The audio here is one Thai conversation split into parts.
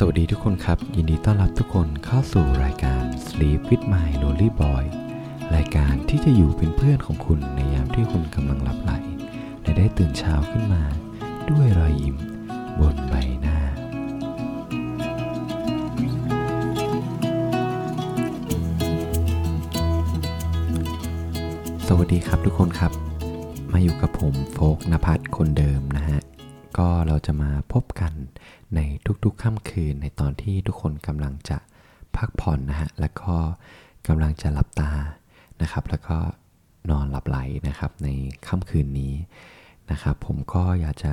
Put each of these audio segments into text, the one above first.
สวัสดีทุกคนครับ ยินดีต้อนรับทุกคนเข้าสู่รายการ Sleep with My Lonely Boy รายการที่จะอยู่เป็นเพื่อนของคุณในยามที่คุณกำลังหลับไหล และได้ตื่นเช้าขึ้นมา ด้วยรอยยิ้มบนใบหน้า สวัสดีครับทุกคนครับ มาอยู่กับผมโฟกนภัทรคนเดิมนะฮะ ก็เราจะมาพบกันในทุกๆค่ำคืนในตอนที่ทุกคนกำลังจะพักผ่อนนะฮะ แล้วก็กำลังจะหลับตานะครับ แล้วก็นอนหลับไหลนะครับในค่ำคืนนี้นะครับ ผมก็อยากจะ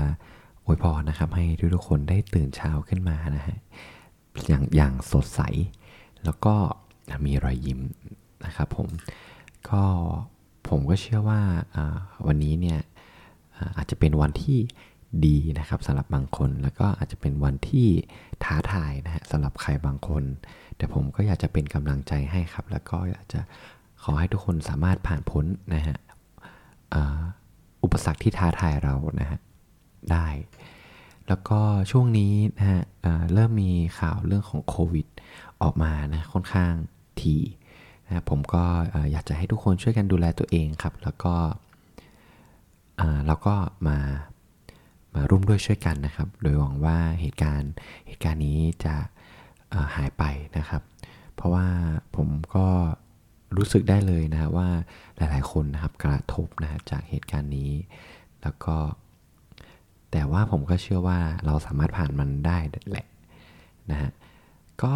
อวยพรนะครับ ให้ทุกๆคนได้ตื่นเช้าขึ้นมานะฮะอย่างอย่างสดใส แล้วก็มีรอยยิ้มนะครับผมก็ผมก็เชื่อว่าวันนี้เนี่ยอาจจะเป็นวันที่ ดีนะครับสำหรับบางคน แล้วก็อาจจะเป็นวันที่ท้าทายนะฮะสำหรับใครบางคน แต่ผมก็อยากจะเป็นกำลังใจให้ครับ แล้วก็อยากจะขอให้ทุกคนสามารถผ่านพ้นนะฮะอุปสรรคที่ท้าทายเรานะฮะได้ แล้วก็ช่วงนี้นะฮะเเริ่มมีข่าวเรื่องของโควิดออกมานะค่อนข้างทีนะผมก็เอ่อยากจะให้ทุกคนช่วยกันดูแลตัวเองครับ แล้วก็เราก็มา มาร่วมด้วยช่วยกันนะครับ โดยหวังว่าเหตุการณ์เหตุการณ์นี้จะหายไปนะครับ เพราะว่าผมก็รู้สึกได้เลยนะว่าหลายๆคนนะครับกระทบนะฮะจากเหตุการณ์นี้ แล้วก็ แต่ว่าผมก็เชื่อว่าเราสามารถผ่านมันได้แหละนะฮะก็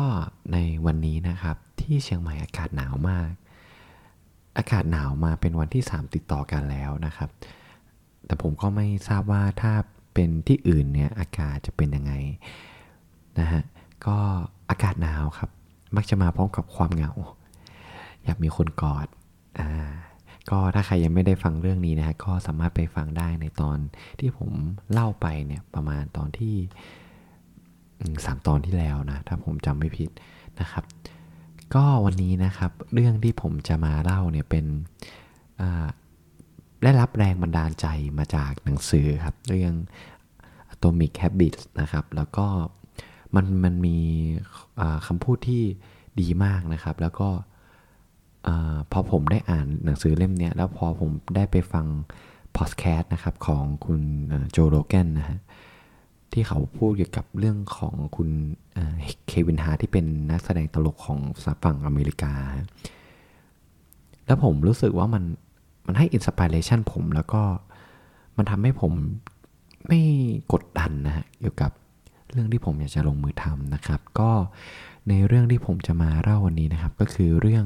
ในวันนี้นะครับที่เชียงใหม่อากาศหนาวมาก อากาศหนาวมาเป็นวันที่ 3 ติดต่อกันแล้วนะครับ แต่ผมก็ไม่ทราบว่าถ้า เป็นที่อื่นเนี่ยอากาศจะเป็นยังไงนะฮะก็อากาศหนาวครับ มักจะมาพร้อมกับความเหงา อยากมีคนกอดอ่าก็ถ้าใครยังไม่ได้ฟังเรื่องนี้นะฮะก็สามารถไปฟังได้ในตอนที่ผมเล่าไปเนี่ยประมาณตอนที่สามตอนที่แล้วนะ ถ้าผมจำไม่ผิดนะครับ ก็วันนี้นะครับเรื่องที่ผมจะมาเล่าเนี่ยเป็นอ่า ได้รับแรงบันดาลใจมาจากหนังสือครับ เรื่อง Atomic Habits นะครับ แล้วก็มันมันมีคำพูดที่ดีมากนะครับ แล้วก็พอผมได้อ่านหนังสือเล่มนี้แล้วพอผมได้ไปฟังพอดแคสต์นะครับของคุณโจโรแกนนะฮะที่เขาพูดเกี่ยวกับเรื่องของคุณเควินฮาที่เป็นนักแสดงตลกของฝั่งอเมริกา แล้วผมรู้สึกว่ามัน มันให้อินสปิเรชันผมแล้วก็มันทำให้ผมไม่กดดันนะฮะเกี่ยวกับเรื่องที่ผมอยากจะลงมือทำนะครับ ก็ในเรื่องที่ผมจะมาเล่าวันนี้นะครับ ก็คือเรื่อง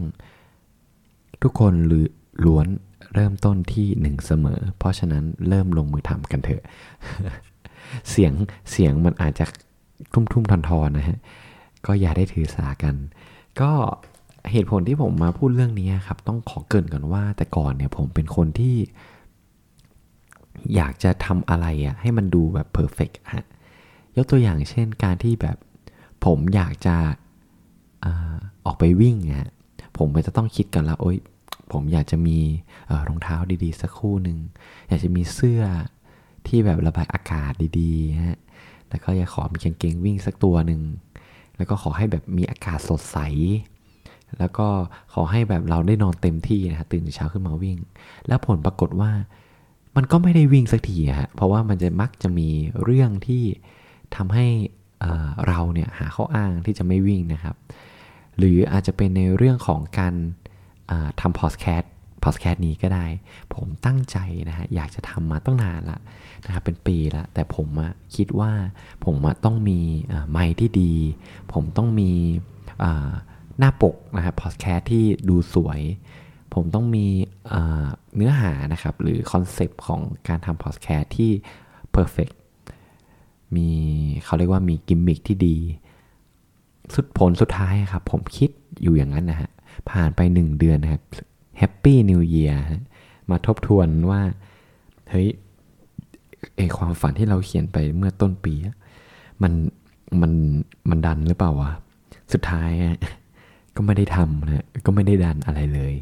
ทุกคนหรือล้วนเริ่มต้นที่หนึ่งเสมอ เพราะฉะนั้นเริ่มลงมือทำกันเถอะ เสียงเสียงมันอาจจะทุ่มทุ่มทอนทอนนะฮะ ก็อย่าได้ถือสากัน ก็ เหตุผลที่ผมมาพูดเรื่องนี้ครับ ต้องขอเกินก่อนว่า แต่ก่อนเนี่ยผมเป็นคนที่ อยากจะทำอะไรอะให้มันดูแบบเพอร์เฟกฮะยกตัวอย่างเช่นการที่แบบ ผมอยากจะออกไปวิ่งฮะผมก็จะต้องคิดกันล้วโอ๊ยผมอยากจะมีรองเท้าดีๆ สักคู่หนึ่งอยากจะมีเสื้อที่แบบระบายอากาศดีๆฮะแล้วก็อยากขอมีกางเกงวิ่งสักตัวหนึ่งแล้วก็ขอให้แบบมีอากาศสดใส แล้วก็ขอให้แบบเราได้นอนเต็มที่นะฮะตื่นเช้าขึ้นมาวิ่ง แล้วผลปรากฏว่า มันก็ไม่ได้วิ่งสักทีฮะเพราะว่ามันจะมักจะมีเรื่องที่ทำให้เราเนี่ยหาข้ออ้างที่จะไม่วิ่งนะครับ หรืออาจจะเป็นในเรื่องของการทำพอดแคสต์พอดแคสต์นี้ก็ได้ ผมตั้งใจนะฮะอยากจะทำมาตั้งนานละนะครับเป็นปีละแต่ผมคิดว่าผมต้องมีไมค์ที่ดี ผมต้องมี หน้าปกนะครับพอดแคสต์ที่ดูสวย ผมต้องมีเนื้อหานะครับ หรือ concept ของการทำพอดแคสต์ที่ perfect มีเขาเรียกว่ามีกิมมิคที่ดี สุดผลสุดท้ายครับ ผมคิดอยู่อย่างนั้นนะฮะ ผ่านไปหนึ่งเดือนนะครับ happy new year มาทบทวนว่า เฮ้ยเอความฝันที่เราเขียนไปเมื่อต้นปี มันมันมัน done หรือเปล่าวะ สุดท้ายอะ ก็ไม่ได้ทำนะก็ไม่ได้ done อะไรเลย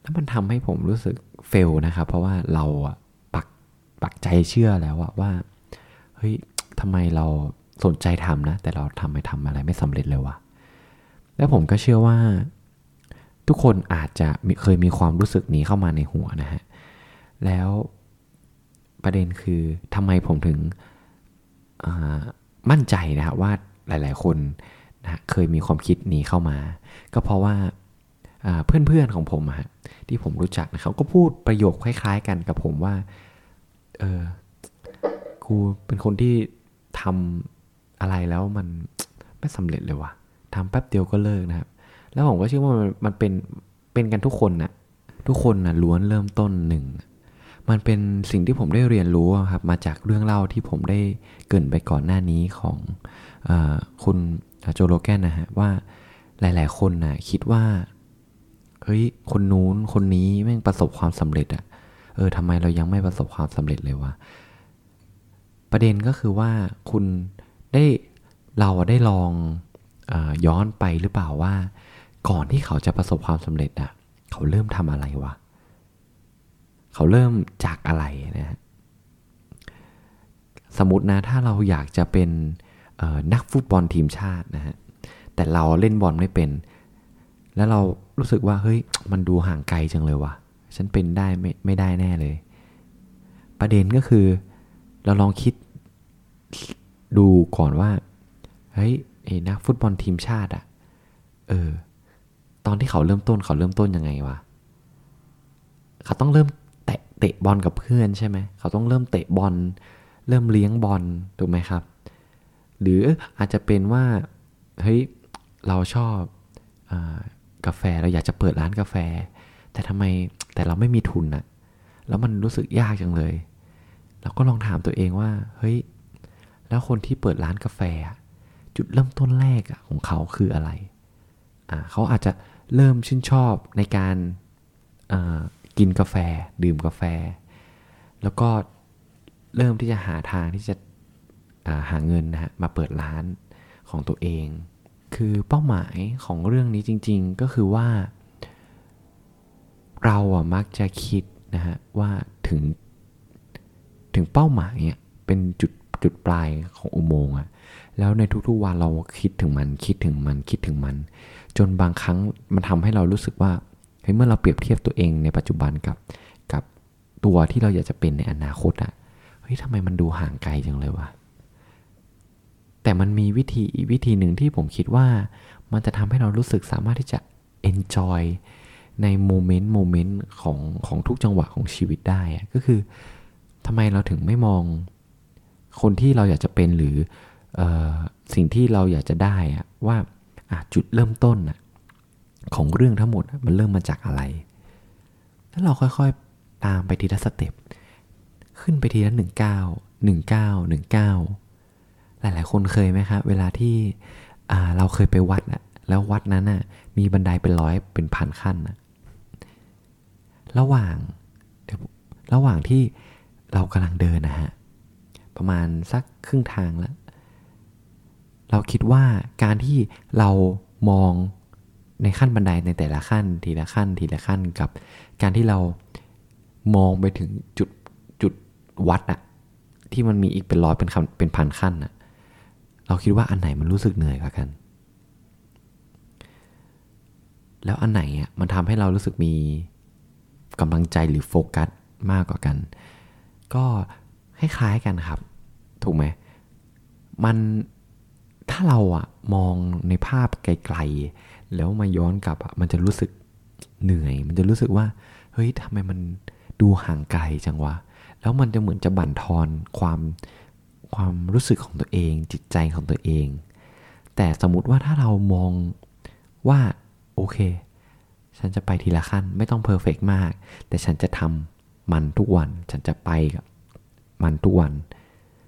แล้วมันทำให้ผมรู้สึกเฟลนะครับ เพราะว่าเราอะปักปักใจเชื่อแล้วอะว่าเฮ้ยทำไมเราสนใจทำนะ แต่เราทำไม่ทำอะไรไม่สำเร็จเลยวะแล้วผมก็เชื่อว่า ทุกคนอาจจะเคยมีความรู้สึกนี้เข้ามาในหัวนะฮะแล้วประเด็นคือทำไมผมถึงมั่นใจนะครับว่าหลาย ๆ คน นะเคยมีความคิดนี้เข้ามา ก็เพราะว่าเพื่อนๆของผมอะที่ผมรู้จักนะเขาก็พูดประโยคคล้าย ๆ กันกับผมว่า เออกูเป็นคนที่ทำอะไรแล้วมันไม่สำเร็จเลยวะทำแป๊บเดียวก็เลิกนะครับ แล้วผมก็เชื่อว่ามันเป็นเป็นกันทุกคนนะทุกคนนะล้วนเริ่มต้นหนึ่งมันเป็นสิ่งที่ผมได้เรียนรู้ครับมาจากเรื่องเล่าที่ผมได้เกินไปก่อนหน้านี้ของอคุณ โจโลแกนนะฮะว่าหลาย ๆ คนนะคิดว่าเฮ้ยคนนู้นคนนี้แม่งประสบความสำเร็จอะเออทำไมเรายังไม่ประสบความสำเร็จเลยวะประเด็นก็คือว่าคุณได้เราได้ลองอย้อนไปหรือเปล่าว่า ก่อนที่เขาจะประสบความสำเร็จอะเขาเริ่มทำอะไรวะเขาเริ่มจากอะไรนะฮะสมมตินะถ้าเราอยากจะเป็น นักฟุตบอลทีมชาตินะฮะ แต่เราเล่นบอลไม่เป็น แล้วเรารู้สึกว่าเฮ้ย มันดูห่างไกลจังเลยวะฉันเป็นได้ไม่ไม่ได้แน่เลย ประเด็นก็คือ เราลองคิดดูก่อนว่า เฮ้ยไอ้นักฟุตบอลทีมชาติอะเออ ตอนที่เขาเริ่มต้นเขาเริ่มต้นยังไงวะ เขาต้องเริ่มเตะเตะบอลกับเพื่อนใช่ไหม เขาต้องเริ่มเตะบอล เริ่มเลี้ยงบอล ถูกไหมครับ หรืออาจจะเป็นว่าเฮ้ยเราชอบอกาแฟเราอยากจะเปิดร้านกาแฟ แต่ทำไมแต่เราไม่มีทุนอะแล้วมันรู้สึกยากจังเลย เราก็ลองถามตัวเองว่า เฮ้ย แล้วคนที่เปิดร้านกาแฟ จุดเริ่มต้นแรกของเขาคืออะไร อ่าเขาอาจจะเริ่มชื่นชอบในการกินกาแฟ ดื่มกาแฟ แล้วก็เริ่มที่จะหาทางที่จะ หาเงินนะฮะมาเปิดร้านของตัวเอง คือเป้าหมายของเรื่องนี้จริง ๆ ก็คือว่า เราอะมักจะคิดนะฮะว่าถึงถึงเป้าหมายเนี่ยเป็นจุดจุดปลายของอุโมงค์อะแล้วในทุกๆวันเราคิดถึงมันคิดถึงมันคิดถึงมัน จนบางครั้งมันทำให้เรารู้สึกว่าเฮ้ยเมื่อเราเปรียบเทียบตัวเองในปัจจุบันกับกับตัวที่เราอยากจะเป็นในอนาคตอะเฮ้ยทำไมมันดูห่างไกลจังเลยวะ แต่มันมีวิธีอีกวิธีหนึ่งที่ผมคิดว่า มันจะทำให้เรารู้สึกสามารถที่จะ enjoy ในโมเมนต์โมเมนต์ของของทุกจังหวะของชีวิตได้ก็คือทำไมเราถึงไม่มองคนที่เราอยากจะเป็นหรืออสิ่งที่เราอยากจะได้ว่าจุดเริ่มต้นของเรื่องทั้งหมดมันเริ่มมาจากอะไร แล้วเราค่อยๆตามไปทีละสเต็ปขึ้นไปทีละหนึ่งเก้าหนึ่งเก้าหนึ่งเก้า หลาย ๆ คนเคยไหมครับเวลาที่เราเคยไปวัดอะแล้ววัดนั้นนะมีบันไดเป็นร้อยเป็นพันขั้นนะระหว่างระหว่างที่เรากำลังเดินนะฮะประมาณสักครึ่งทางแล้ว เราคิดว่าการที่เรามองในขั้นบันไดในแต่ละขั้น ทีละขั้น ทีละขั้นกับ การที่เรามองไปถึงจุดจุดวัดอะที่มันมีอีกเป็นร้อยเป็นเป็นพันขั้นอะ เราคิดว่าอันไหนมันรู้สึกเหนื่อยกว่ากัน แล้วอันไหนอะมันทำให้เรารู้สึกมีกำลังใจหรือโฟกัสมากกว่ากัน ก็คล้ายๆกันครับ ถูกไหมมันถ้าเราอะมองในภาพไกลๆ แล้วมาย้อนกลับอะมันจะรู้สึกเหนื่อย มันจะรู้สึกว่า เฮ้ยทำไมมันดูห่างไกลจังวะ แล้วมันจะเหมือนจะบั่นทอนความ ความรู้สึกของตัวเอง จิตใจของตัวเอง แต่สมมติว่าถ้าเรามองว่าโอเค ฉันจะไปทีละขั้นไม่ต้องเพอร์เฟกมาก แต่ฉันจะทำมันทุกวัน ฉันจะไปกับมันทุกวัน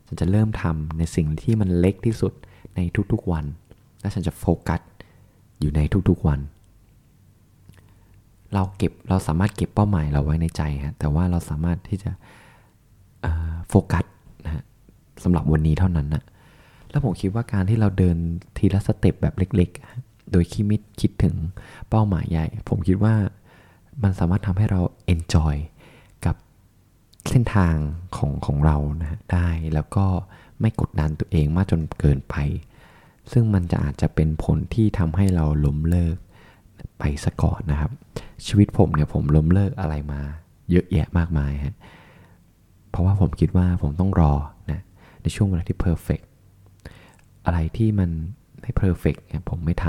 ฉันจะเริ่มทำในสิ่งที่มันเล็กที่สุดในทุกๆวัน และฉันจะโฟกัสอยู่ในทุกๆวัน เราเก็บเราสามารถเก็บเป้าหมายเราไว้ในใจฮะแต่ว่าเราสามารถที่จะโฟกัส สำหรับวันนี้เท่านั้นนะแล้วผมคิดว่าการที่เราเดินทีละสเต็ปแบบเล็ก ๆ โดยคิดมิดคิดถึงเป้าหมายใหญ่ ผมคิดว่ามันสามารถทำให้เรา enjoy เส้นทางของของเรานะได้แล้วก็ไม่กดดันตัวเองมากจนเกินไป ซึ่งมันจะอาจจะเป็นผลที่ทำให้เราล้มเลิกไปซะก่อนนะครับ ชีวิตผมเนี่ยผมล้มเลิกอะไรมา เยอะแยะมากมายฮะเพราะว่าผมคิดว่าผมต้องรอ ในช่วงเวลาที่ perfect อะไรที่มันไม่ perfect เนี่ยผมไม่ท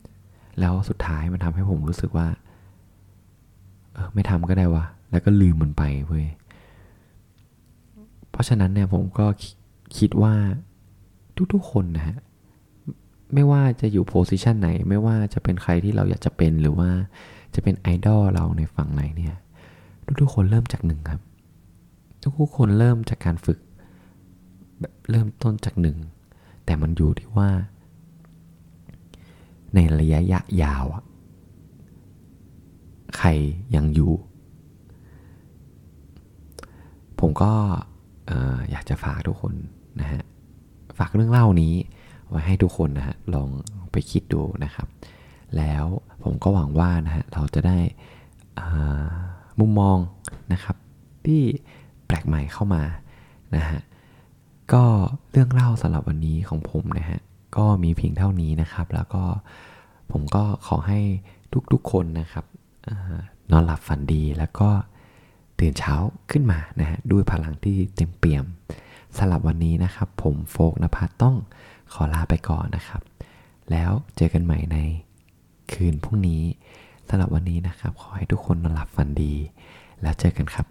ำแล้วสุดท้ายมันทำให้ผมรู้สึกว่า เออไม่ทำก็ได้วะแล้วก็ลืมมันไปเว้ยเพราะฉะนั้นเนี่ยผมก็คิดว่าทุกๆคนนะฮะไม่ว่าจะอยู่โพสิชันไหน ไม่ว่าจะเป็นใครที่เราอยากจะเป็นหรือว่าจะเป็นไอดอลเราในฝั่งไหนเนี่ย ทุกๆคนเริ่มจากหนึ่งครับ ทุกๆคนเริ่มจากการฝึก เริ่มต้นจากหนึ่ง แต่มันอยู่ที่ว่า ในระยะยาว ใครยังอยู่ ผมก็อยากจะฝากทุกคนนะฮะ ฝากเรื่องเล่านี้ ไว้ให้ทุกคนนะฮะ ลองไปคิดดูนะครับ แล้วผมก็หวังว่านะฮะ เราจะได้มุมมองนะครับ ที่แปลกใหม่เข้ามานะฮะ ก็เรื่องเล่าสำหรับวันนี้ของผมนะฮะ ก็มีเพียงเท่านี้นะครับ แล้วก็ผมก็ขอให้ทุกๆคนนะครับนอนหลับฝันดีแล้วก็ตื่นเช้าขึ้นมานะฮะด้วยพลังที่เต็มเปี่ยมสำหรับวันนี้นะครับ ผมโฟกนภัสต้องขอลาไปก่อนนะครับ แล้วเจอกันใหม่ในคืนพรุ่งนี้สำหรับวันนี้นะครับ ขอให้ทุกคนนอนหลับฝันดี แล้วเจอกันครับ